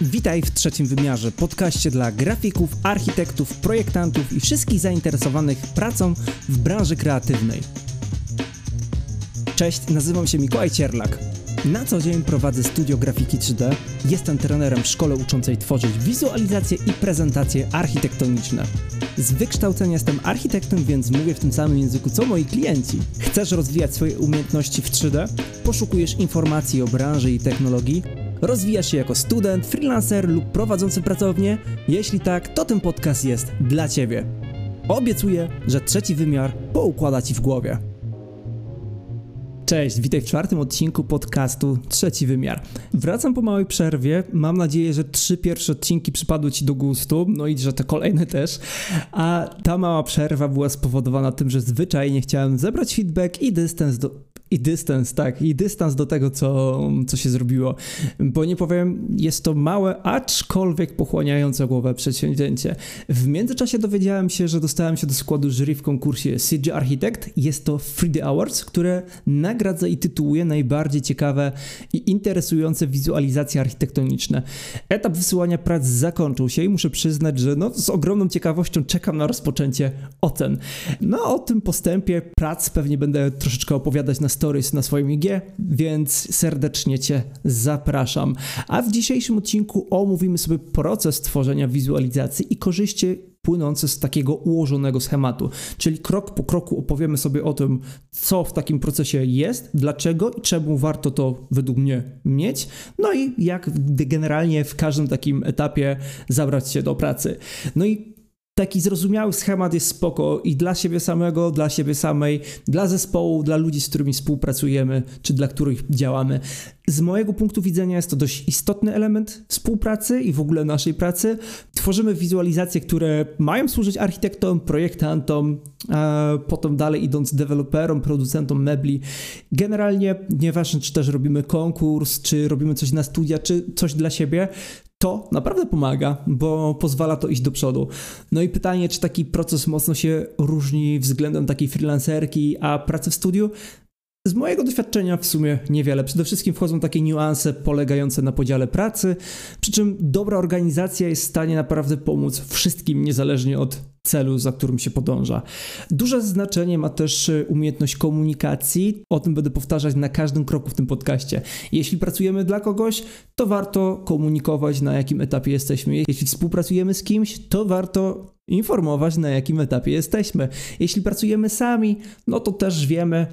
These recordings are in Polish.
Witaj w trzecim wymiarze, podcaście dla grafików, architektów, projektantów i wszystkich zainteresowanych pracą w branży kreatywnej. Cześć, nazywam się Mikołaj Cierlak. Na co dzień prowadzę studio grafiki 3D, jestem trenerem w szkole uczącej tworzyć wizualizacje i prezentacje architektoniczne. Z wykształcenia jestem architektem, więc mówię w tym samym języku co moi klienci. Chcesz rozwijać swoje umiejętności w 3D? Poszukujesz informacji o branży i technologii? Rozwijasz się jako student, freelancer lub prowadzący pracownię? Jeśli tak, to ten podcast jest dla Ciebie. Obiecuję, że trzeci wymiar poukłada Ci w głowie. Cześć, witaj w czwartym odcinku podcastu Trzeci Wymiar. Wracam po małej przerwie. Mam nadzieję, że trzy pierwsze odcinki przypadły Ci do gustu, no i że te kolejne też. A ta mała przerwa była spowodowana tym, że zwyczajnie chciałem zebrać feedback i dystans do, i dystans, tak, i dystans do tego, co, co się zrobiło. Bo nie powiem, jest to małe, aczkolwiek pochłaniające głowę przedsięwzięcie. W międzyczasie dowiedziałem się, że dostałem się do składu jury w konkursie CG Architect. Jest to 3D Awards, które nagradza i tytułuje najbardziej ciekawe i interesujące wizualizacje architektoniczne. Etap wysyłania prac zakończył się i muszę przyznać, że no, z ogromną ciekawością czekam na rozpoczęcie ocen. No, o tym postępie prac pewnie będę troszeczkę opowiadać na stories na swoim IG, więc serdecznie Cię zapraszam. A w dzisiejszym odcinku omówimy sobie proces tworzenia wizualizacji i korzyści płynące z takiego ułożonego schematu. Czyli krok po kroku opowiemy sobie o tym, co w takim procesie jest, dlaczego i czemu warto to według mnie mieć, no i jak generalnie w każdym takim etapie zabrać się do pracy. No i taki zrozumiały schemat jest spoko i dla siebie samego, dla siebie samej, dla zespołu, dla ludzi, z którymi współpracujemy, czy dla których działamy. Z mojego punktu widzenia jest to dość istotny element współpracy i w ogóle naszej pracy. Tworzymy wizualizacje, które mają służyć architektom, projektantom, potem dalej idąc deweloperom, producentom mebli. Generalnie nieważne, czy też robimy konkurs, czy robimy coś na studia, czy coś dla siebie, to naprawdę pomaga, bo pozwala to iść do przodu. No i pytanie, czy taki proces mocno się różni względem takiej freelancerki, a pracy w studiu? Z mojego doświadczenia w sumie niewiele. Przede wszystkim wchodzą takie niuanse polegające na podziale pracy, przy czym dobra organizacja jest w stanie naprawdę pomóc wszystkim, niezależnie od celu, za którym się podąża. Duże znaczenie ma też e, umiejętność komunikacji. O tym będę powtarzać na każdym kroku w tym podcaście. Jeśli pracujemy dla kogoś, to warto komunikować, na jakim etapie jesteśmy. Jeśli współpracujemy z kimś, to warto informować, na jakim etapie jesteśmy. Jeśli pracujemy sami, no to też wiemy,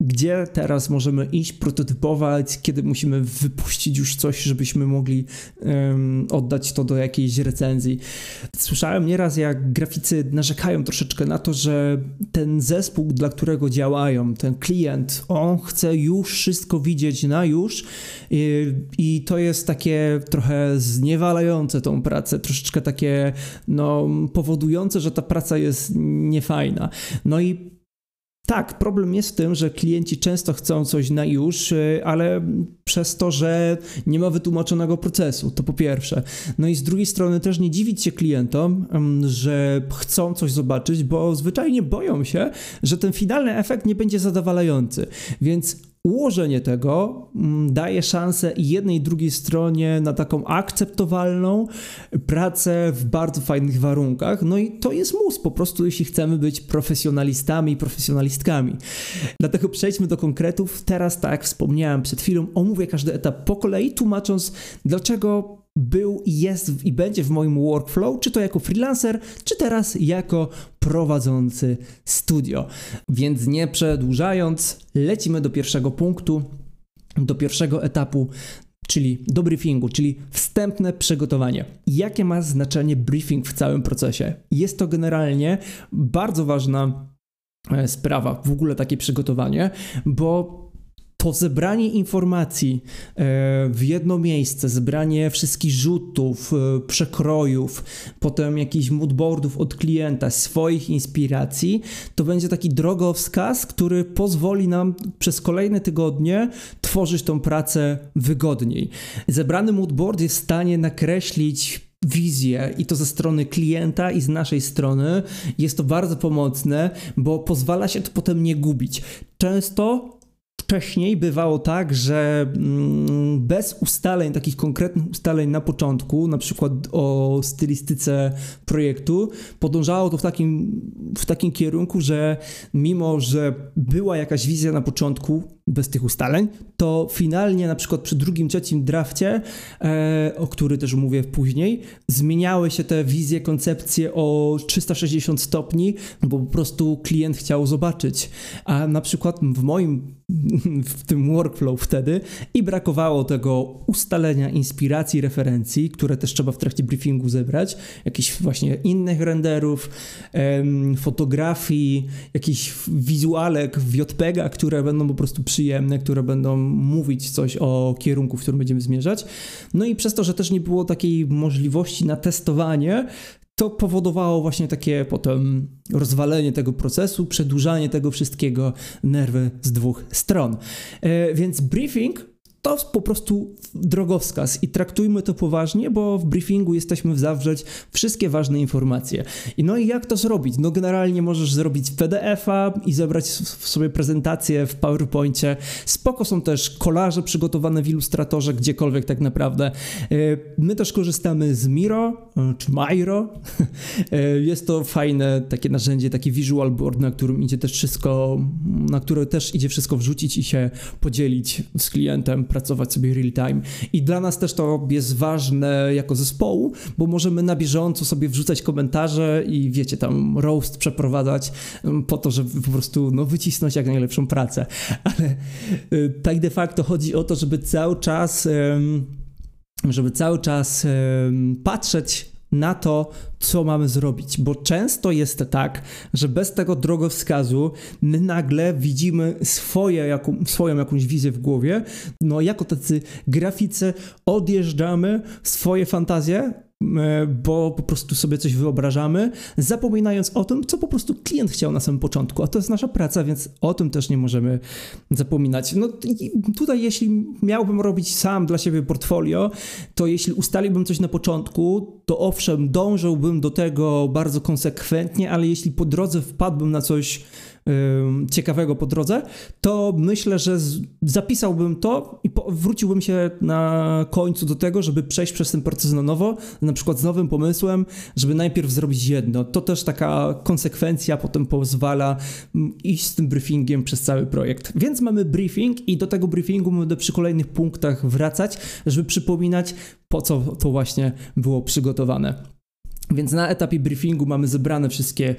gdzie teraz możemy iść, prototypować, kiedy musimy wypuścić już coś, żebyśmy mogli um, oddać to do jakiejś recenzji. Słyszałem nieraz, jak graficy narzekają troszeczkę na to, że ten zespół, dla którego działają, ten klient, on chce już wszystko widzieć na już i, i to jest takie trochę zniewalające tą pracę, troszeczkę takie no, powodujące, że ta praca jest niefajna. No i tak, problem jest w tym, że klienci często chcą coś na już, y, ale przez to, że nie ma wytłumaczonego procesu, to po pierwsze. No i z drugiej strony też nie dziwić się klientom, że chcą coś zobaczyć, bo zwyczajnie boją się, że ten finalny efekt nie będzie zadowalający. Więc ułożenie tego mm, daje szansę jednej i drugiej stronie na taką akceptowalną pracę w bardzo fajnych warunkach. No i to jest mus po prostu, jeśli chcemy być profesjonalistami i profesjonalistkami. Dlatego przejdźmy do konkretów. Teraz, tak jak wspomniałem przed chwilą, omówię każdy etap po kolei, tłumacząc, dlaczego był jest i będzie w moim workflow, czy to jako freelancer, czy teraz jako prowadzący studio. Więc nie przedłużając, lecimy do pierwszego punktu, do pierwszego etapu, czyli do briefingu, czyli wstępne przygotowanie. Jakie ma znaczenie briefing w całym procesie? Jest to generalnie bardzo ważna e, sprawa, w ogóle takie przygotowanie, bo to zebranie informacji e, w jedno miejsce, zebranie wszystkich rzutów, e, przekrojów, potem jakichś moodboardów od klienta, swoich inspiracji, to będzie taki drogowskaz, który pozwoli nam przez kolejne tygodnie tworzyć tą pracę wygodniej. Zebrany moodboard jest w stanie nakreślić wizję i to ze strony klienta i z naszej strony jest to bardzo pomocne, bo pozwala się to potem nie gubić. Często wcześniej bywało tak, że mm, bez ustaleń, takich konkretnych ustaleń na początku, na przykład o stylistyce projektu, podążało to w takim, w takim kierunku, że mimo, że była jakaś wizja na początku, bez tych ustaleń, to finalnie na przykład przy drugim, trzecim drafcie, e, o który też mówię później, zmieniały się te wizje, koncepcje o 360 stopni, bo po prostu klient chciał zobaczyć. A na przykład w moim w tym workflow wtedy i brakowało tego ustalenia inspiracji, referencji, które też trzeba w trakcie briefingu zebrać, jakichś właśnie innych renderów, fotografii, jakichś wizualek w JPEGA, które będą po prostu przyjemne, które będą mówić coś o kierunku, w którym będziemy zmierzać. No i przez to, że też nie było takiej możliwości na testowanie, to powodowało właśnie takie potem rozwalenie tego procesu, przedłużanie tego wszystkiego, nerwy z dwóch stron. E, więc briefing to po prostu drogowskaz i traktujmy to poważnie, bo w briefingu jesteśmy zawrzeć wszystkie ważne informacje. I no i jak to zrobić? No generalnie możesz zrobić PDF-a i zebrać sobie prezentację w PowerPoincie. Spoko są też kolaże przygotowane w Illustratorze, gdziekolwiek tak naprawdę. E, my też korzystamy z Miro, e, czy Miro. E, jest to fajne takie narzędzie, taki visual board, na którym idzie też wszystko, na które też idzie wszystko wrzucić i się podzielić z klientem, pracować sobie real time. I dla nas też to jest ważne jako zespołu, bo możemy na bieżąco sobie wrzucać komentarze i wiecie, tam roast przeprowadzać mm, po to, żeby po prostu no, wycisnąć jak najlepszą pracę. Ale y, tak de facto chodzi o to, żeby cały czas żeby cały czas patrzeć na to, co mamy zrobić, bo często jest tak, że bez tego drogowskazu my nagle widzimy swoje, jaką, swoją jakąś wizję w głowie, no jako tacy graficy odjeżdżamy swoje fantazje, E, bo po prostu sobie coś wyobrażamy, zapominając o tym, co po prostu klient chciał na samym początku, a to jest nasza praca, więc o tym też nie możemy zapominać. No tutaj jeśli miałbym robić sam dla siebie portfolio, to jeśli ustaliłbym coś na początku, to owszem, dążyłbym do tego bardzo konsekwentnie, ale jeśli po drodze wpadłbym na coś ciekawego po drodze, to myślę, że zapisałbym to i wróciłbym się na końcu do tego, żeby przejść przez ten proces na nowo, na przykład z nowym pomysłem, żeby najpierw zrobić jedno. To też taka konsekwencja potem pozwala iść z tym briefingiem przez cały projekt. Więc mamy briefing i do tego briefingu będę przy kolejnych punktach wracać, żeby przypominać, po co to właśnie było przygotowane. Więc na etapie briefingu mamy zebrane wszystkie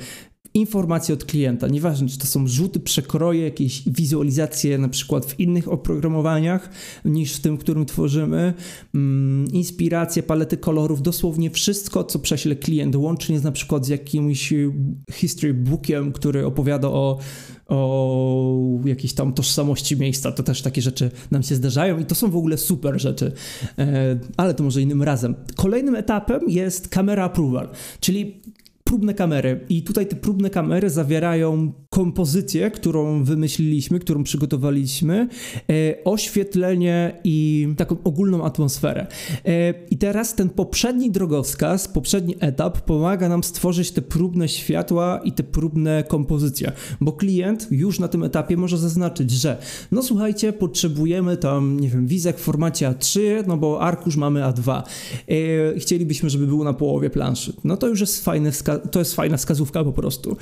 informacje od klienta. Nieważne, czy to są rzuty, przekroje, jakieś wizualizacje na przykład w innych oprogramowaniach niż w tym, którym tworzymy, mm, inspiracje, palety kolorów, dosłownie wszystko, co prześle klient, łącznie z na przykład z jakimś history bookiem, który opowiada o o jakiejś tam tożsamości miejsca, to też takie rzeczy nam się zdarzają i to są w ogóle super rzeczy, e, ale to może innym razem. Kolejnym etapem jest camera approval, czyli próbne kamery. I tutaj te próbne kamery zawierają kompozycję, którą wymyśliliśmy, którą przygotowaliśmy, e, oświetlenie i taką ogólną atmosferę. E, I teraz ten poprzedni drogowskaz, poprzedni etap pomaga nam stworzyć te próbne światła i te próbne kompozycje, bo klient już na tym etapie może zaznaczyć, że no słuchajcie, potrzebujemy tam, nie wiem, wizek w formacie A3, no bo arkusz mamy A2. E, chcielibyśmy, żeby był na połowie planszy. No to już jest fajny to jest fajna wskazówka po prostu.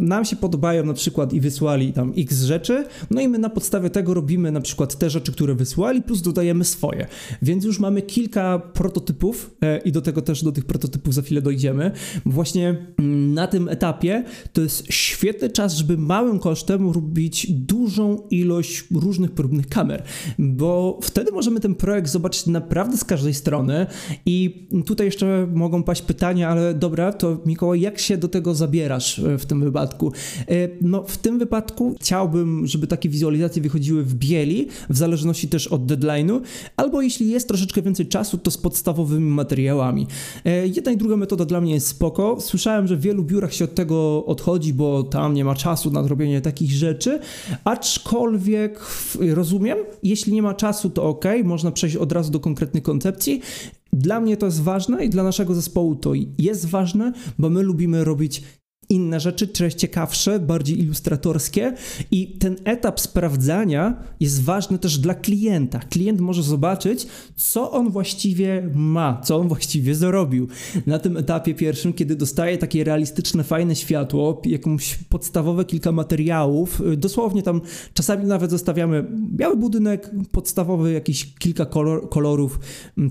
Nam się podoba podobają na przykład i wysłali tam x rzeczy, no i my na podstawie tego robimy na przykład te rzeczy, które wysłali, plus dodajemy swoje. Więc już mamy kilka prototypów e, i do tego też do tych prototypów za chwilę dojdziemy. Właśnie mm, na tym etapie to jest świetny czas, żeby małym kosztem robić dużą ilość różnych próbnych kamer, bo wtedy możemy ten projekt zobaczyć naprawdę z każdej strony i tutaj jeszcze mogą paść pytania, ale dobra, to Mikołaj, jak się do tego zabierasz e, w tym wypadku? E, no, w tym wypadku chciałbym, żeby takie wizualizacje wychodziły w bieli, w zależności też od deadline'u, albo jeśli jest troszeczkę więcej czasu, to z podstawowymi materiałami. E, jedna i druga metoda dla mnie jest spoko. Słyszałem, że w wielu biurach się od tego odchodzi, bo tam nie ma czasu na robienie takich rzeczy, aczkolwiek rozumiem, jeśli nie ma czasu, to ok, można przejść od razu do konkretnych koncepcji. Dla mnie to jest ważne i dla naszego zespołu to jest ważne, bo my lubimy robić inne rzeczy, treści ciekawsze, bardziej ilustratorskie i ten etap sprawdzania jest ważny też dla klienta. Klient może zobaczyć, co on właściwie ma, co on właściwie zrobił. Na tym etapie pierwszym, kiedy dostaje takie realistyczne, fajne światło, jakąś podstawowe kilka materiałów, y, dosłownie tam czasami nawet zostawiamy biały budynek, podstawowy jakiś kilka kolor, kolorów,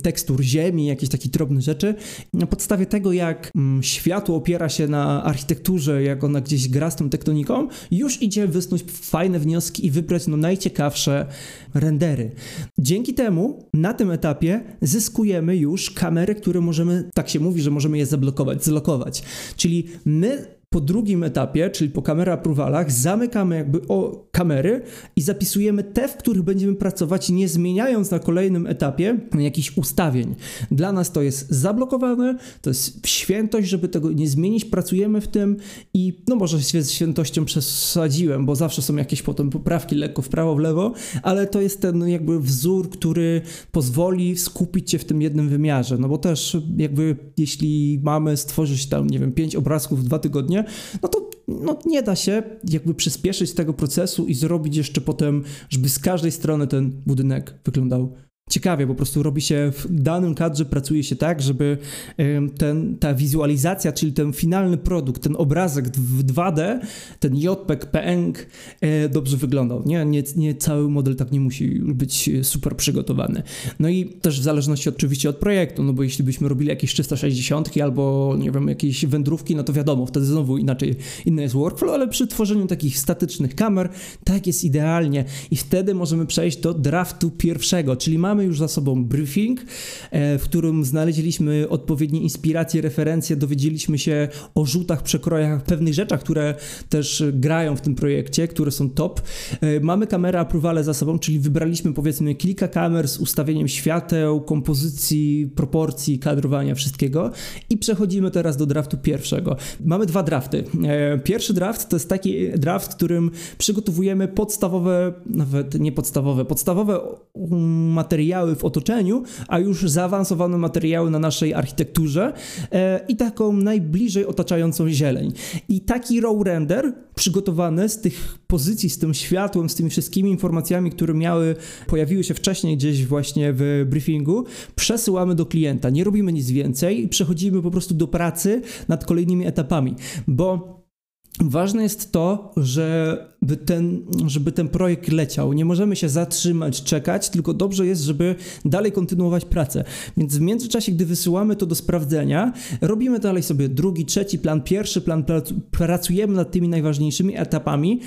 tekstur ziemi, jakieś takie drobne rzeczy. Na podstawie tego, jak światło opiera się na architekturze, jak ona gdzieś gra z tą tektoniką, już idzie wysnuć fajne wnioski i wybrać no, najciekawsze rendery. Dzięki temu na tym etapie zyskujemy już kamery, które możemy, tak się mówi, że możemy je zablokować, zlokować. Czyli my po drugim etapie, czyli po kamera approvalach, zamykamy jakby o kamery i zapisujemy te, w których będziemy pracować, nie zmieniając na kolejnym etapie jakichś ustawień. Dla nas to jest zablokowane, to jest świętość, żeby tego nie zmienić, pracujemy w tym i no może z świętością przesadziłem, bo zawsze są jakieś potem poprawki lekko w prawo, w lewo, ale to jest ten jakby wzór, który pozwoli skupić się w tym jednym wymiarze, no bo też jakby jeśli mamy stworzyć tam, nie wiem, pięć obrazków w dwa tygodnie, nie? No to no, nie da się jakby przyspieszyć tego procesu i zrobić jeszcze potem, żeby z każdej strony ten budynek wyglądał ciekawie, po prostu robi się w danym kadrze, pracuje się tak, żeby ten, ta wizualizacja, czyli ten finalny produkt, ten obrazek w 2D, ten JPEG, PNG e, dobrze wyglądał. Nie, nie, nie cały model tak nie musi być super przygotowany. No i też w zależności oczywiście od projektu, no bo jeśli byśmy robili jakieś 360 albo nie wiem, jakieś wędrówki, no to wiadomo, wtedy znowu inaczej, inny jest workflow, ale przy tworzeniu takich statycznych kamer tak jest idealnie i wtedy możemy przejść do draftu pierwszego, czyli mamy Mamy już za sobą briefing, e, w którym znaleźliśmy odpowiednie inspiracje, referencje, dowiedzieliśmy się o rzutach, przekrojach, pewnych rzeczach, które też grają w tym projekcie, które są top. E, mamy kamerę approval za sobą, czyli wybraliśmy powiedzmy kilka kamer z ustawieniem świateł, kompozycji, proporcji, kadrowania, wszystkiego i przechodzimy teraz do draftu pierwszego. Mamy dwa drafty. E, pierwszy draft to jest taki draft, w którym przygotowujemy podstawowe, nawet nie podstawowe, podstawowe materiały, materiały w otoczeniu, a już zaawansowane materiały na naszej architekturze e, i taką najbliżej otaczającą zieleń. I taki raw render przygotowany z tych pozycji, z tym światłem, z tymi wszystkimi informacjami, które miały, pojawiły się wcześniej gdzieś właśnie w briefingu, przesyłamy do klienta. Nie robimy nic więcej i przechodzimy po prostu do pracy nad kolejnymi etapami, bo Ważne jest to, żeby ten, żeby ten projekt leciał. Nie możemy się zatrzymać, czekać, tylko dobrze jest, żeby dalej kontynuować pracę. Więc w międzyczasie, gdy wysyłamy to do sprawdzenia, robimy dalej sobie drugi, trzeci plan, pierwszy plan, pracujemy nad tymi najważniejszymi etapami,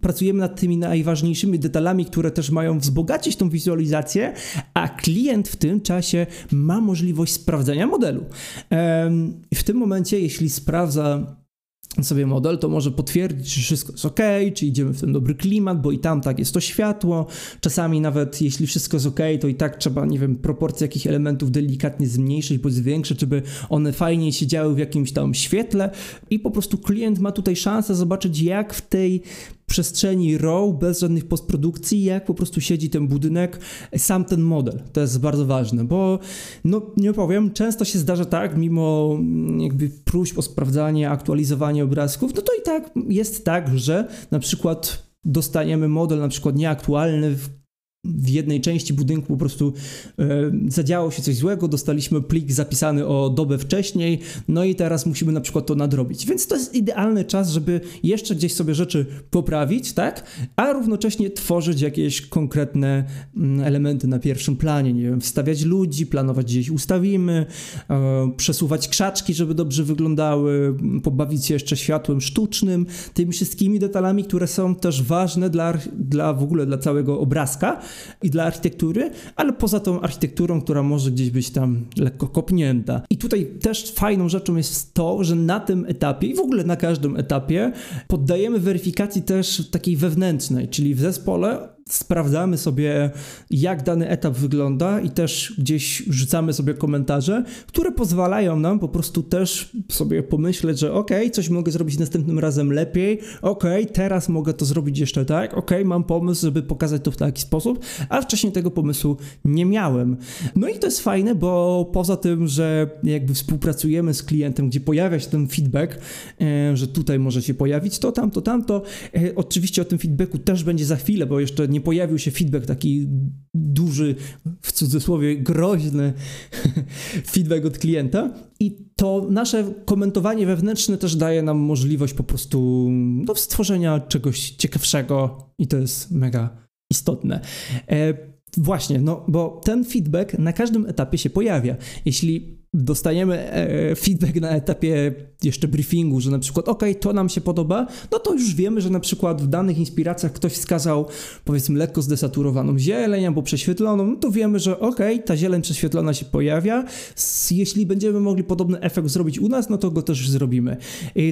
pracujemy nad tymi najważniejszymi detalami, które też mają wzbogacić tą wizualizację, a klient w tym czasie ma możliwość sprawdzenia modelu. w tym momencie, jeśli sprawdza sobie model, to może potwierdzić, że wszystko jest ok, czy idziemy w ten dobry klimat, bo i tam tak jest to światło. Czasami nawet jeśli wszystko jest ok, to i tak trzeba, nie wiem, proporcje jakich elementów delikatnie zmniejszyć bądź zwiększyć, żeby one fajnie siedziały w jakimś tam świetle i po prostu klient ma tutaj szansę zobaczyć, jak w tej przestrzeni RAW, bez żadnych postprodukcji, jak po prostu siedzi ten budynek, sam ten model. To jest bardzo ważne, bo no nie powiem, często się zdarza tak, mimo mm, jakby próśb o sprawdzanie, aktualizowanie obrazków, no to i tak jest tak, że na przykład dostaniemy model na przykład nieaktualny w jednej części budynku po prostu e, zadziało się coś złego, dostaliśmy plik zapisany o dobę wcześniej, no i teraz musimy na przykład to nadrobić. Więc to jest idealny czas, żeby jeszcze gdzieś sobie rzeczy poprawić, tak? A równocześnie tworzyć jakieś konkretne mm, elementy na pierwszym planie, nie wiem, wstawiać ludzi, planować gdzieś ustawimy, e, przesuwać krzaczki, żeby dobrze wyglądały, pobawić się jeszcze światłem sztucznym, tymi wszystkimi detalami, które są też ważne dla, dla w ogóle dla całego obrazka, i dla architektury, ale poza tą architekturą, która może gdzieś być tam lekko kopnięta. I tutaj też fajną rzeczą jest to, że na tym etapie i w ogóle na każdym etapie poddajemy weryfikacji też takiej wewnętrznej, czyli w zespole sprawdzamy sobie, jak dany etap wygląda i też gdzieś rzucamy sobie komentarze, które pozwalają nam po prostu też sobie pomyśleć, że ok, coś mogę zrobić następnym razem lepiej, ok, teraz mogę to zrobić jeszcze tak, ok, mam pomysł, żeby pokazać to w taki sposób, a wcześniej tego pomysłu nie miałem. No i to jest fajne, bo poza tym, że jakby współpracujemy z klientem, gdzie pojawia się ten feedback, e, że tutaj może się pojawić to, tamto, tamto, e, oczywiście o tym feedbacku też będzie za chwilę, bo jeszcze nie pojawił się feedback taki duży, w cudzysłowie groźny feedback od klienta. I to nasze komentowanie wewnętrzne też daje nam możliwość po prostu no, stworzenia czegoś ciekawszego i to jest mega istotne. E, właśnie, no bo ten feedback na każdym etapie się pojawia. Jeśli dostajemy e, feedback na etapie jeszcze briefingu, że na przykład ok, to nam się podoba, no to już wiemy, że na przykład w danych inspiracjach ktoś wskazał powiedzmy lekko zdesaturowaną zieleń albo prześwietloną, no to wiemy, że ok, ta zieleń prześwietlona się pojawia. Jeśli będziemy mogli podobny efekt zrobić u nas, no to go też zrobimy.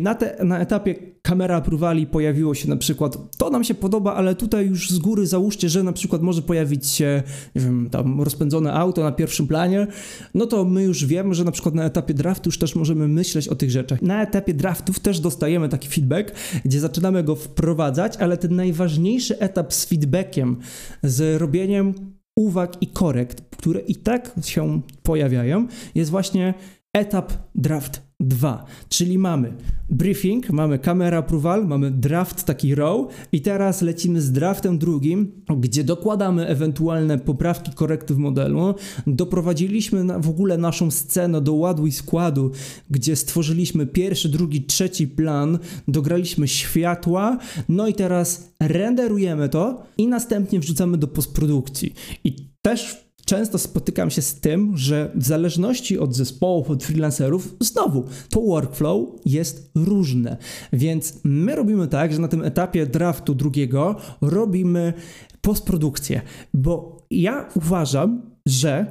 Na, te, na etapie kamera appruvali pojawiło się na przykład, to nam się podoba, ale tutaj już z góry załóżcie, że na przykład może pojawić się, nie wiem, tam rozpędzone auto na pierwszym planie, no to my już wiemy, że na przykład na etapie draftu już też możemy myśleć o tych rzeczach. Na etapie draftów też dostajemy taki feedback, gdzie zaczynamy go wprowadzać, ale ten najważniejszy etap z feedbackiem, z robieniem uwag i korekt, które i tak się pojawiają, jest właśnie etap draft 2, czyli mamy briefing, mamy camera approval, mamy draft taki row i teraz lecimy z draftem drugim, gdzie dokładamy ewentualne poprawki, korekty w modelu. Doprowadziliśmy w ogóle naszą scenę do ładu i składu, gdzie stworzyliśmy pierwszy, drugi, trzeci plan, dograliśmy światła, no i teraz renderujemy to i następnie wrzucamy do postprodukcji. I też często spotykam się z tym, że w zależności od zespołów, od freelancerów, znowu to workflow jest różne. Więc my robimy tak, że na tym etapie draftu drugiego robimy postprodukcję, bo ja uważam, że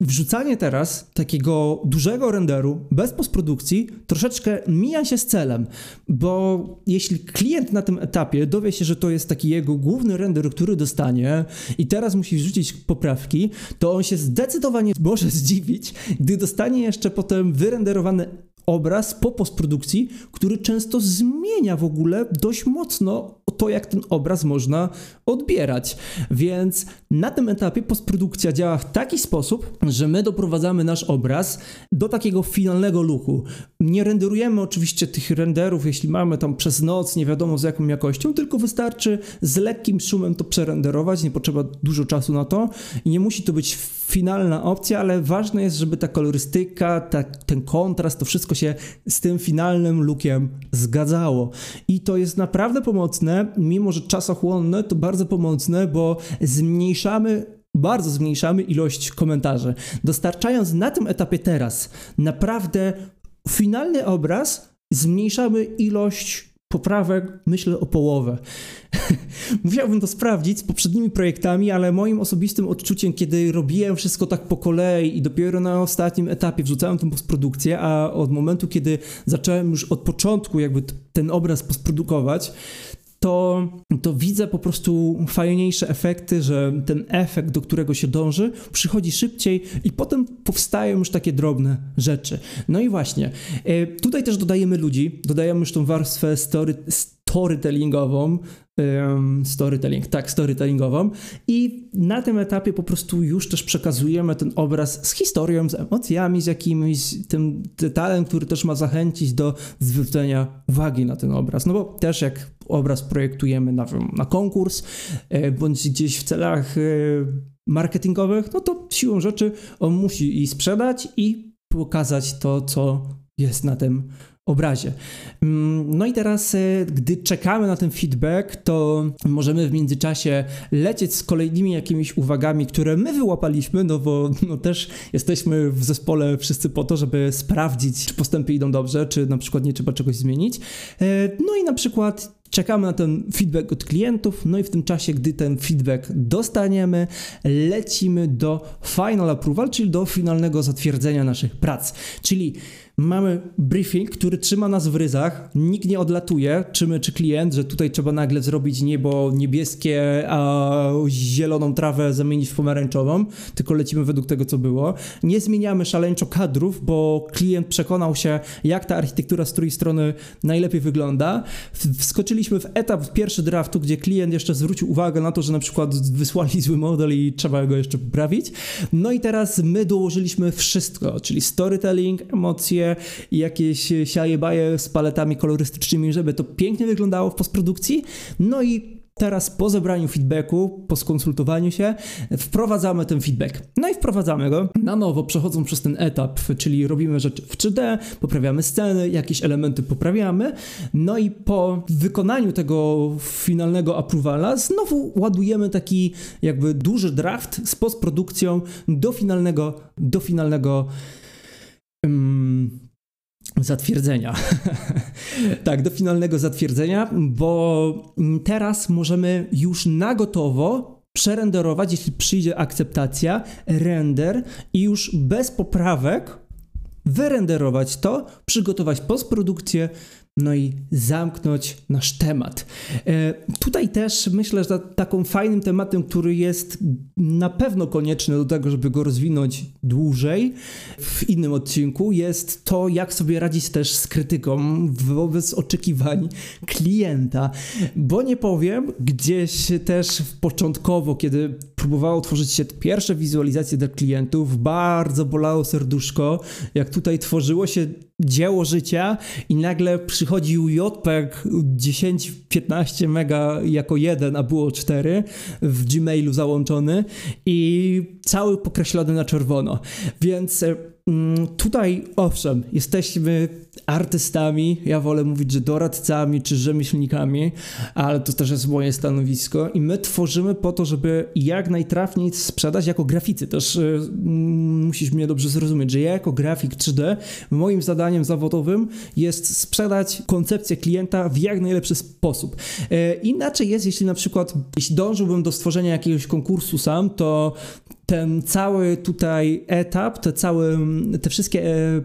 Wrzucanie teraz takiego dużego renderu bez postprodukcji troszeczkę mija się z celem, bo jeśli klient na tym etapie dowie się, że to jest taki jego główny render, który dostanie i teraz musi wrzucić poprawki, to on się zdecydowanie może zdziwić, gdy dostanie jeszcze potem wyrenderowany obraz po postprodukcji, który często zmienia w ogóle dość mocno to, jak ten obraz można odbierać. Więc na tym etapie postprodukcja działa w taki sposób, że my doprowadzamy nasz obraz do takiego finalnego looku. Nie renderujemy oczywiście tych renderów, jeśli mamy tam przez noc, nie wiadomo z jaką jakością, tylko wystarczy z lekkim szumem to przerenderować, nie potrzeba dużo czasu na to i nie musi to być finalna opcja, ale ważne jest, żeby ta kolorystyka, ta, ten kontrast, to wszystko się z tym finalnym lookiem zgadzało. I to jest naprawdę pomocne, mimo że czasochłonne, to bardzo pomocne, bo zmniejszamy bardzo zmniejszamy ilość komentarzy. Dostarczając na tym etapie teraz naprawdę finalny obraz, zmniejszamy ilość poprawek, myślę o połowę. Musiałbym to sprawdzić z poprzednimi projektami, ale moim osobistym odczuciem, kiedy robiłem wszystko tak po kolei i dopiero na ostatnim etapie wrzucałem tę postprodukcję, a od momentu, kiedy zacząłem już od początku jakby ten obraz postprodukować, to, to widzę po prostu fajniejsze efekty, że ten efekt, do którego się dąży, przychodzi szybciej i potem powstają już takie drobne rzeczy. No i właśnie, e, tutaj też dodajemy ludzi, dodajemy już tą warstwę story, storytellingową, storytelling, tak, storytellingową. I na tym etapie po prostu już też przekazujemy ten obraz z historią, z emocjami, z jakimś tym detalem, który też ma zachęcić do zwrócenia uwagi na ten obraz, no bo też jak obraz projektujemy na, na konkurs, e, bądź gdzieś w celach e, marketingowych, no to siłą rzeczy on musi i sprzedać i pokazać to, co jest na tym obrazie. Mm, no i teraz, e, gdy czekamy na ten feedback, to możemy w międzyczasie lecieć z kolejnymi jakimiś uwagami, które my wyłapaliśmy, no bo no też jesteśmy w zespole wszyscy po to, żeby sprawdzić, czy postępy idą dobrze, czy na przykład nie trzeba czegoś zmienić. E, no i na przykład Czekamy na ten feedback od klientów, no i w tym czasie, gdy ten feedback dostaniemy, lecimy do final approval, czyli do finalnego zatwierdzenia naszych prac. Czyli mamy briefing, który trzyma nas w ryzach, nikt nie odlatuje, czy my, czy klient, że tutaj trzeba nagle zrobić niebo niebieskie, a zieloną trawę zamienić w pomarańczową, tylko lecimy według tego, co było. Nie zmieniamy szaleńczo kadrów, bo klient przekonał się, jak ta architektura z której strony najlepiej wygląda. Wskoczyliśmy w etap pierwszy draftu, gdzie klient jeszcze zwrócił uwagę na to, że na przykład wysłali zły model i trzeba go jeszcze poprawić. No i teraz my dołożyliśmy wszystko, czyli storytelling, emocje i jakieś siaje baje z paletami kolorystycznymi, żeby to pięknie wyglądało w postprodukcji. No i Teraz po zebraniu feedbacku, po skonsultowaniu się, wprowadzamy ten feedback. No i wprowadzamy go na nowo, przechodząc przez ten etap, czyli robimy rzeczy w 3D, poprawiamy sceny, jakieś elementy poprawiamy. No i po wykonaniu tego finalnego approvala znowu ładujemy taki jakby duży draft z postprodukcją do finalnego, do finalnego zatwierdzenia. tak, do finalnego zatwierdzenia, bo teraz możemy już na gotowo przerenderować, jeśli przyjdzie akceptacja, render i już bez poprawek wyrenderować to, przygotować postprodukcję, no i zamknąć nasz temat. E, tutaj też myślę, że taką fajnym tematem, który jest na pewno konieczny do tego, żeby go rozwinąć dłużej w innym odcinku, jest to, jak sobie radzić też z krytyką wobec oczekiwań klienta. Bo nie powiem, gdzieś też początkowo, kiedy próbowało tworzyć się pierwsze wizualizacje dla klientów, bardzo bolało serduszko, jak tutaj tworzyło się dzieło życia i nagle przychodził JPEG 10-15 mega jako jeden, a było 4 w Gmailu załączony i cały pokreślony na czerwono. Więc e, tutaj owszem, jesteśmy artystami, ja wolę mówić, że doradcami czy rzemieślnikami, ale to też jest moje stanowisko i my tworzymy po to, żeby jak najtrafniej sprzedać jako graficy. Też y, musisz mnie dobrze zrozumieć, że ja jako grafik 3D, moim zadaniem zawodowym jest sprzedać koncepcję klienta w jak najlepszy sposób. Y, inaczej jest, jeśli na przykład, jeśli dążyłbym do stworzenia jakiegoś konkursu sam, to ten cały tutaj etap, te całe, te wszystkie e,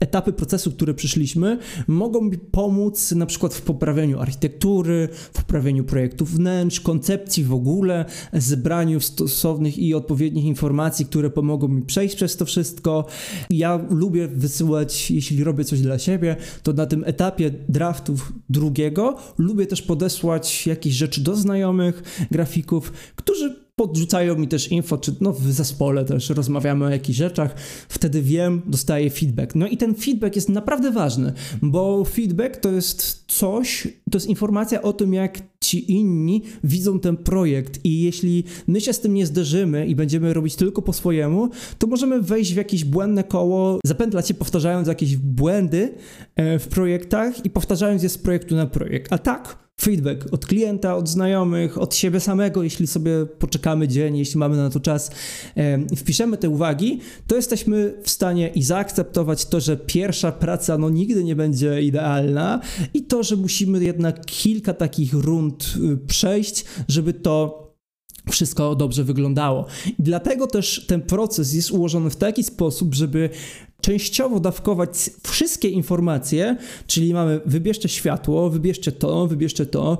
etapy procesu, które przyszliśmy, mogą mi pomóc na przykład w poprawieniu architektury, w poprawieniu projektów wnętrz, koncepcji w ogóle, zebraniu stosownych i odpowiednich informacji, które pomogą mi przejść przez to wszystko. Ja lubię wysyłać, jeśli robię coś dla siebie, to na tym etapie draftów drugiego lubię też podesłać jakieś rzeczy do znajomych grafików, którzy podrzucają mi też info, czy no w zespole też rozmawiamy o jakichś rzeczach, wtedy wiem, dostaję feedback. No i ten feedback jest naprawdę ważny, bo feedback to jest coś, to jest informacja o tym, jak ci inni widzą ten projekt i jeśli my się z tym nie zderzymy i będziemy robić tylko po swojemu, to możemy wejść w jakieś błędne koło, zapętlać się powtarzając jakieś błędy e, w projektach i powtarzając je z projektu na projekt. A tak, feedback od klienta, od znajomych, od siebie samego, jeśli sobie poczekamy dzień, jeśli mamy na to czas, wpiszemy te uwagi, to jesteśmy w stanie i zaakceptować to, że pierwsza praca no nigdy nie będzie idealna i to, że musimy jednak kilka takich rund y, przejść, żeby to wszystko dobrze wyglądało. I dlatego też ten proces jest ułożony w taki sposób, żeby częściowo dawkować wszystkie informacje, czyli mamy wybierzcie światło, wybierzcie to, wybierzcie to,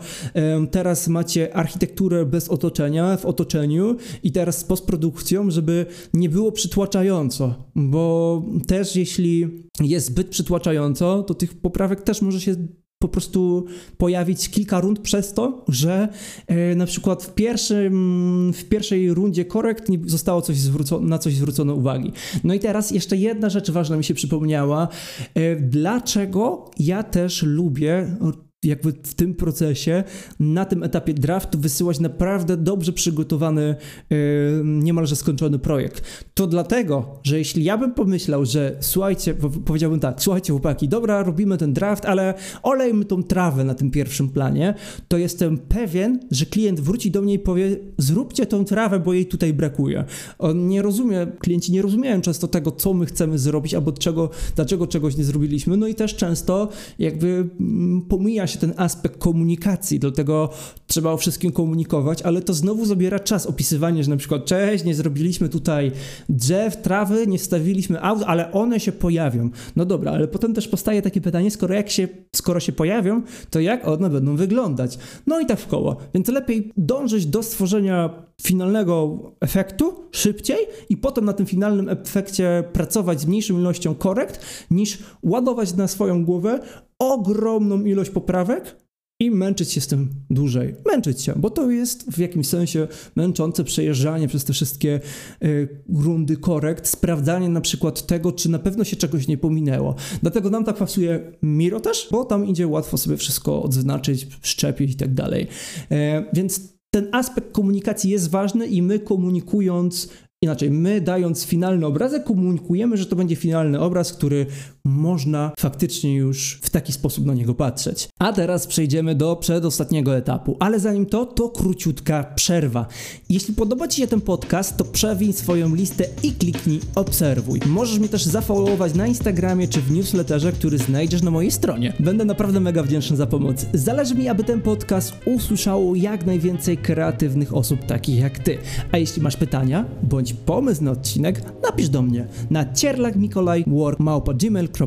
teraz macie architekturę bez otoczenia, w otoczeniu i teraz z postprodukcją, żeby nie było przytłaczająco, bo też jeśli jest zbyt przytłaczająco, to tych poprawek też może się po prostu pojawić kilka rund przez to, że e, na przykład w, pierwszym, w pierwszej rundzie korekt nie zostało coś na coś zwrócono uwagi. No i teraz jeszcze jedna rzecz ważna mi się przypomniała. E, dlaczego ja też lubię jakby w tym procesie, na tym etapie draftu wysyłać naprawdę dobrze przygotowany, yy, niemalże skończony projekt. To dlatego, że jeśli ja bym pomyślał, że słuchajcie, powiedziałbym tak, słuchajcie chłopaki, dobra, robimy ten draft, ale olejmy tą trawę na tym pierwszym planie, to jestem pewien, że klient wróci do mnie i powie, zróbcie tą trawę, bo jej tutaj brakuje. On nie rozumie, klienci nie rozumieją często tego, co my chcemy zrobić, albo czego, dlaczego czegoś nie zrobiliśmy, no i też często jakby mm, pomija się ten aspekt komunikacji, dlatego trzeba o wszystkim komunikować, ale to znowu zabiera czas. Opisywanie, że na przykład cześć, nie zrobiliśmy tutaj drzew, trawy, nie wstawiliśmy aut, ale one się pojawią. No dobra, ale potem też powstaje takie pytanie, skoro, jak się, skoro się pojawią, to jak one będą wyglądać? No i tak w koło. Więc lepiej dążyć do stworzenia finalnego efektu szybciej i potem na tym finalnym efekcie pracować z mniejszą ilością korekt, niż ładować na swoją głowę ogromną ilość poprawek i męczyć się z tym dłużej. Męczyć się, bo to jest w jakimś sensie męczące przejeżdżanie przez te wszystkie y, rundy korekt, sprawdzanie na przykład tego, czy na pewno się czegoś nie pominęło. Dlatego nam tak pasuje Miro też, bo tam idzie łatwo sobie wszystko odznaczyć, szczepić i tak dalej. E, więc ten aspekt komunikacji jest ważny i my komunikując Inaczej, my dając finalny obrazek, komunikujemy, że to będzie finalny obraz, który można faktycznie już w taki sposób na niego patrzeć. A teraz przejdziemy do przedostatniego etapu, ale zanim to, to króciutka przerwa. Jeśli podoba Ci się ten podcast, to przewiń swoją listę i kliknij obserwuj. Możesz mnie też zafollowować na Instagramie czy w newsletterze, który znajdziesz na mojej stronie. Będę naprawdę mega wdzięczny za pomoc. Zależy mi, aby ten podcast usłyszało jak najwięcej kreatywnych osób takich jak Ty. A jeśli masz pytania, bądź pomysł na odcinek, napisz do mnie na cierlakmikolajwork.gmail.com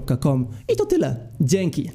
i to tyle. Dzięki!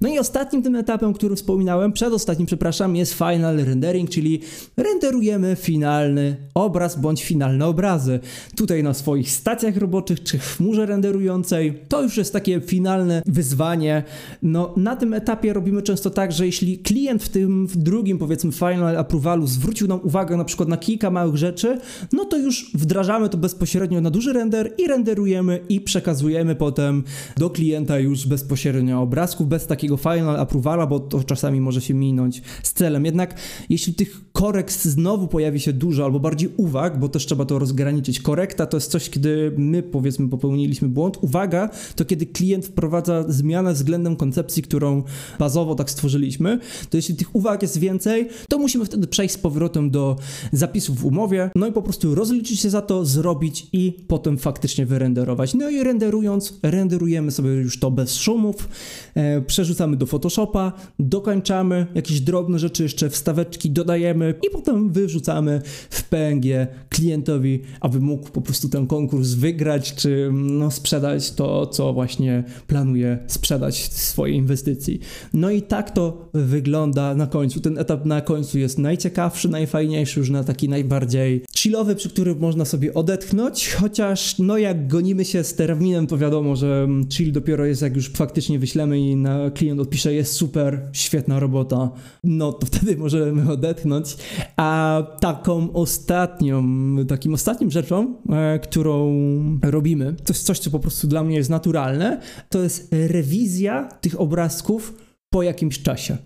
No i ostatnim tym etapem, który wspominałem, przedostatnim, przepraszam, jest final rendering, czyli renderujemy finalny obraz bądź finalne obrazy. Tutaj na swoich stacjach roboczych czy w chmurze renderującej. To już jest takie finalne wyzwanie. No na tym etapie robimy często tak, że jeśli klient w tym w drugim powiedzmy final approvalu zwrócił nam uwagę na przykład na kilka małych rzeczy, no to już wdrażamy to bezpośrednio na duży render i renderujemy i przekazujemy potem do klienta już bezpośrednio obrazków bez takiego takiego final approvala, bo to czasami może się minąć z celem. Jednak jeśli tych korekt znowu pojawi się dużo, albo bardziej uwag, bo też trzeba to rozgraniczyć. Korekta to jest coś, kiedy my powiedzmy popełniliśmy błąd. Uwaga to kiedy klient wprowadza zmianę względem koncepcji, którą bazowo tak stworzyliśmy. To jeśli tych uwag jest więcej, to musimy wtedy przejść z powrotem do zapisów w umowie, no i po prostu rozliczyć się za to, zrobić i potem faktycznie wyrenderować. No i renderując, renderujemy sobie już to bez szumów, e, przerzucamy do Photoshopa, dokończamy jakieś drobne rzeczy, jeszcze wstaweczki dodajemy i potem wyrzucamy w PNG klientowi, aby mógł po prostu ten konkurs wygrać, czy no, sprzedać to, co właśnie planuje sprzedać swojej inwestycji. No i tak to wygląda na końcu. Ten etap na końcu jest najciekawszy, najfajniejszy, już na taki najbardziej chillowy, przy którym można sobie odetchnąć, chociaż no jak gonimy się z terminem, to wiadomo, że chill dopiero jest jak już faktycznie wyślemy i na klient odpisze, jest super, świetna robota, no to wtedy możemy odetchnąć. A taką ostatnią, takim ostatnim rzeczą, e, którą robimy, to jest coś, co po prostu dla mnie jest naturalne, to jest rewizja tych obrazków po jakimś czasie.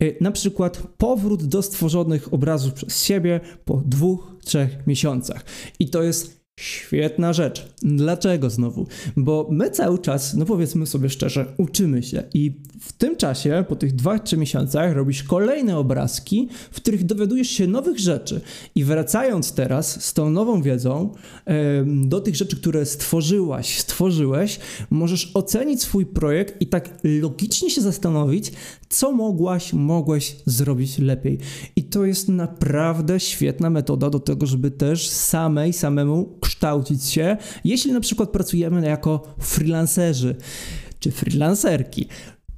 E, na przykład powrót do stworzonych obrazów przez siebie po dwóch, trzech miesiącach. I to jest Świetna rzecz. Dlaczego znowu? Bo my cały czas, no powiedzmy sobie szczerze, uczymy się i w tym czasie, po tych 2-3 miesiącach, robisz kolejne obrazki, w których dowiadujesz się nowych rzeczy. I wracając teraz z tą nową wiedzą do tych rzeczy, które stworzyłaś, stworzyłeś, możesz ocenić swój projekt i tak logicznie się zastanowić, co mogłaś, mogłeś zrobić lepiej. I to jest naprawdę świetna metoda do tego, żeby też samej, samemu kształcić się, jeśli na przykład pracujemy jako freelancerzy czy freelancerki.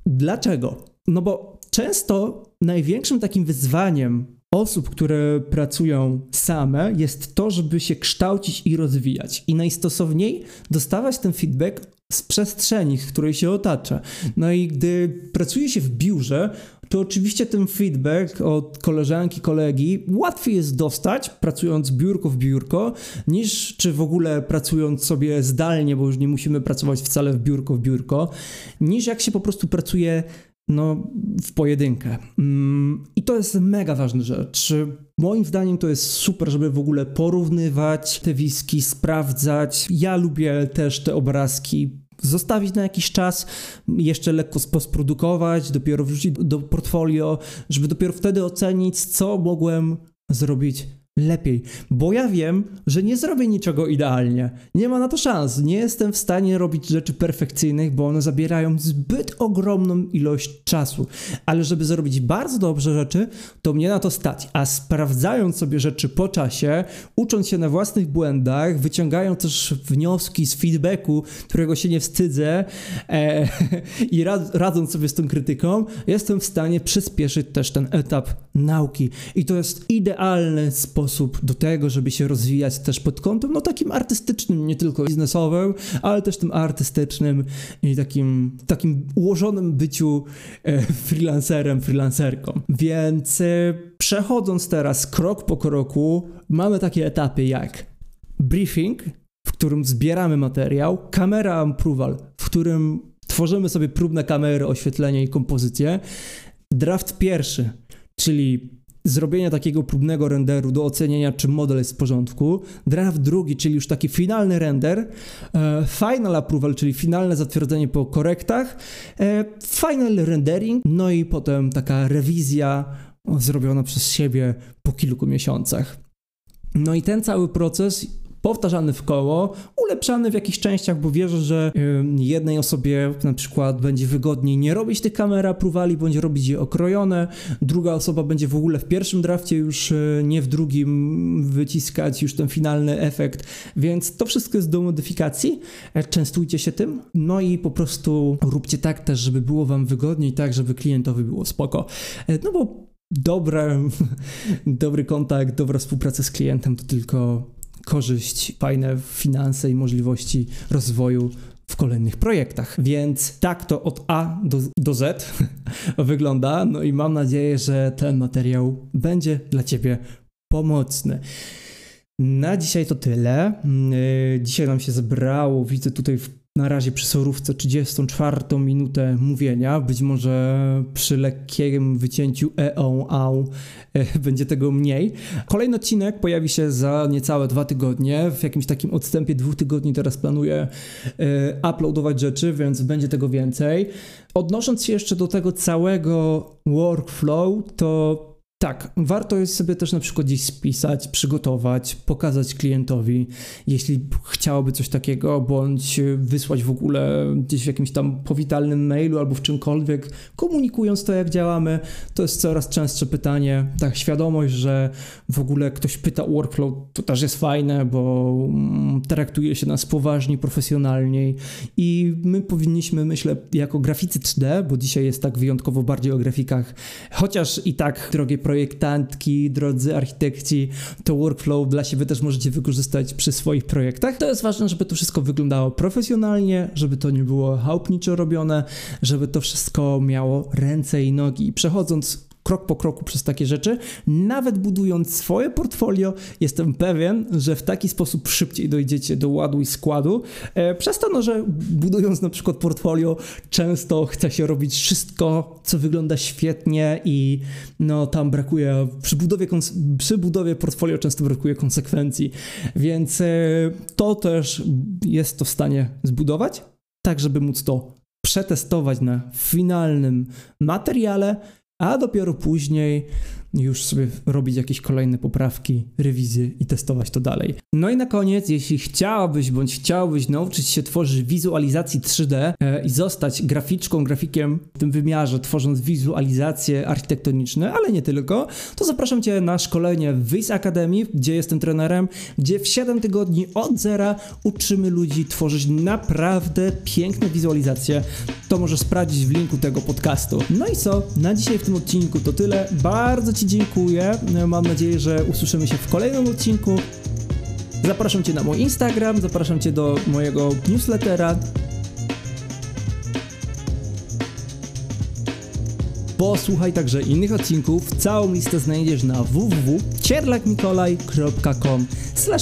Dlaczego? No bo często największym takim wyzwaniem osób, które pracują same, jest to, żeby się kształcić i rozwijać. I najstosowniej dostawać ten feedback z przestrzeni, w której się otacza. No i gdy pracuje się w biurze, to oczywiście ten feedback od koleżanki, kolegi łatwiej jest dostać, pracując biurko w biurko, niż czy w ogóle pracując sobie zdalnie, bo już nie musimy pracować wcale w biurko w biurko, niż jak się po prostu pracuje no, w pojedynkę. Mm, I to jest mega ważna rzecz. Moim zdaniem to jest super, żeby w ogóle porównywać te wiski, sprawdzać. Ja lubię też te obrazki zostawić na jakiś czas, jeszcze lekko posprodukować, dopiero wrzucić do portfolio, żeby dopiero wtedy ocenić, co mogłem zrobić lepiej, bo ja wiem, że nie zrobię niczego idealnie. Nie ma na to szans. Nie jestem w stanie robić rzeczy perfekcyjnych, bo one zabierają zbyt ogromną ilość czasu. Ale żeby zrobić bardzo dobrze rzeczy, to mnie na to stać. A sprawdzając sobie rzeczy po czasie, ucząc się na własnych błędach, wyciągając też wnioski z feedbacku, którego się nie wstydzę e, i rad, radząc sobie z tą krytyką, jestem w stanie przyspieszyć też ten etap nauki. I to jest idealny sposób do tego, żeby się rozwijać też pod kątem, no takim artystycznym, nie tylko biznesowym, ale też tym artystycznym i takim, takim ułożonym byciu e, freelancerem, freelancerką. Więc e, przechodząc teraz krok po kroku, mamy takie etapy jak briefing, w którym zbieramy materiał, kamera approval, w którym tworzymy sobie próbne kamery, oświetlenie i kompozycję, draft pierwszy, czyli zrobienia takiego próbnego renderu do ocenienia, czy model jest w porządku. Draft drugi, czyli już taki finalny render. E, final approval, czyli finalne zatwierdzenie po korektach. E, final rendering, no i potem taka rewizja zrobiona przez siebie po kilku miesiącach. No i ten cały proces powtarzany w koło, ulepszany w jakichś częściach, bo wierzę, że jednej osobie na przykład będzie wygodniej nie robić tych kamera prówali, bądź robić je okrojone, druga osoba będzie w ogóle w pierwszym drafcie już e, nie w drugim wyciskać już ten finalny efekt, więc to wszystko jest do modyfikacji, e, częstujcie się tym, no i po prostu róbcie tak też, żeby było wam wygodniej, tak, żeby klientowi było spoko, e, no bo dobre, dobry kontakt, dobra współpraca z klientem to tylko korzyść, fajne finanse i możliwości rozwoju w kolejnych projektach. Więc tak to od A do, do Z wygląda. No i mam nadzieję, że ten materiał będzie dla Ciebie pomocny. Na dzisiaj to tyle. Yy, dzisiaj nam się zebrało, widzę tutaj w na razie przy sorówce 34 minutę mówienia, być może przy lekkim wycięciu eą, au e, będzie tego mniej. Kolejny odcinek pojawi się za niecałe dwa tygodnie, w jakimś takim odstępie dwóch tygodni teraz planuję e, uploadować rzeczy, więc będzie tego więcej. Odnosząc się jeszcze do tego całego workflow, to tak, warto jest sobie też na przykład gdzieś spisać, przygotować, pokazać klientowi, jeśli chciałoby coś takiego, bądź wysłać w ogóle gdzieś w jakimś tam powitalnym mailu albo w czymkolwiek, komunikując to, jak działamy. To jest coraz częstsze pytanie. Tak, świadomość, że w ogóle ktoś pyta o workflow, to też jest fajne, bo mm, traktuje się nas poważniej, profesjonalniej i my powinniśmy, myślę, jako graficy 3D, bo dzisiaj jest tak wyjątkowo bardziej o grafikach, chociaż i tak drogie projektantki, drodzy architekci, to workflow dla siebie też możecie wykorzystać przy swoich projektach. To jest ważne, żeby to wszystko wyglądało profesjonalnie, żeby to nie było chałupniczo robione, żeby to wszystko miało ręce i nogi. I przechodząc krok po kroku przez takie rzeczy. Nawet budując swoje portfolio, jestem pewien, że w taki sposób szybciej dojdziecie do ładu i składu. E, przez to, no, że budując na przykład portfolio, często chce się robić wszystko, co wygląda świetnie i no tam brakuje, przy budowie, przy budowie portfolio często brakuje konsekwencji, więc e, to też jest to w stanie zbudować, tak żeby móc to przetestować na finalnym materiale, a dopiero później już sobie robić jakieś kolejne poprawki, rewizje i testować to dalej. No i na koniec, jeśli chciałabyś bądź chciałbyś nauczyć się tworzyć wizualizacji 3D e, i zostać graficzką, grafikiem w tym wymiarze, tworząc wizualizacje architektoniczne, ale nie tylko, to zapraszam Cię na szkolenie w Wiz Academy, gdzie jestem trenerem, gdzie w 7 tygodni od zera uczymy ludzi tworzyć naprawdę piękne wizualizacje. To możesz sprawdzić w linku tego podcastu. No i co? Na dzisiaj w tym odcinku to tyle. Bardzo Ci dziękuję. Mam nadzieję, że usłyszymy się w kolejnym odcinku. Zapraszam Cię na mój Instagram, zapraszam Cię do mojego newslettera. Posłuchaj także innych odcinków. Całą listę znajdziesz na www.cierlakmikolaj.com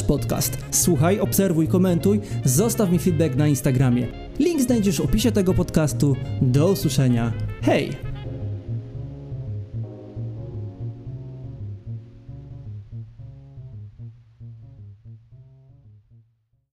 podcast. Słuchaj, obserwuj, komentuj, zostaw mi feedback na Instagramie. Link znajdziesz w opisie tego podcastu. Do usłyszenia. Hej!